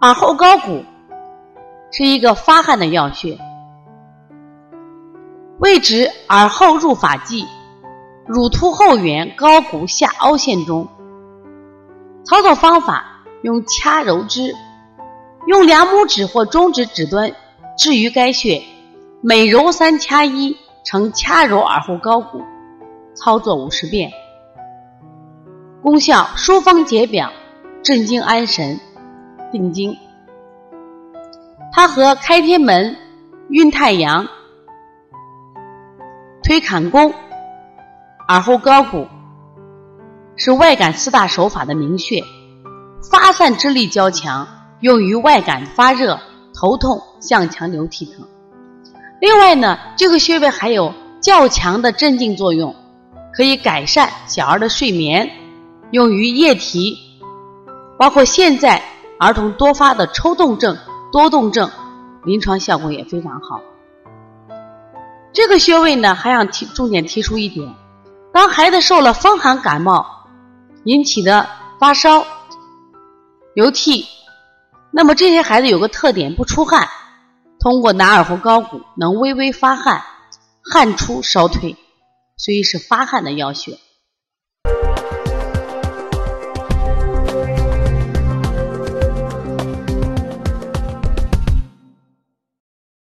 耳后高骨是一个发汗的要穴，位置耳后入发际，乳突后缘高骨下凹陷中。操作方法用掐揉之，用两拇指或中指指端置于该穴，每揉三掐一，呈掐揉耳后高骨。操作五十遍。功效：疏风解表，镇静安神，定惊。它和开天门、运太阳、推坎宫、耳后高骨是外感四大手法的名穴，发散之力较强，用于外感发热、头痛、向强流涕疼。另外呢，这个穴位还有较强的镇静作用。可以改善小儿的睡眠，用于夜啼，包括现在儿童多发的抽动症、多动症，临床效果也非常好。这个穴位呢，还想提重点提出一点：当孩子受了风寒感冒引起的发烧、流涕，那么这些孩子有个特点，不出汗，通过拿耳后高骨能微微发汗，汗出烧退。所以是发汗的要穴。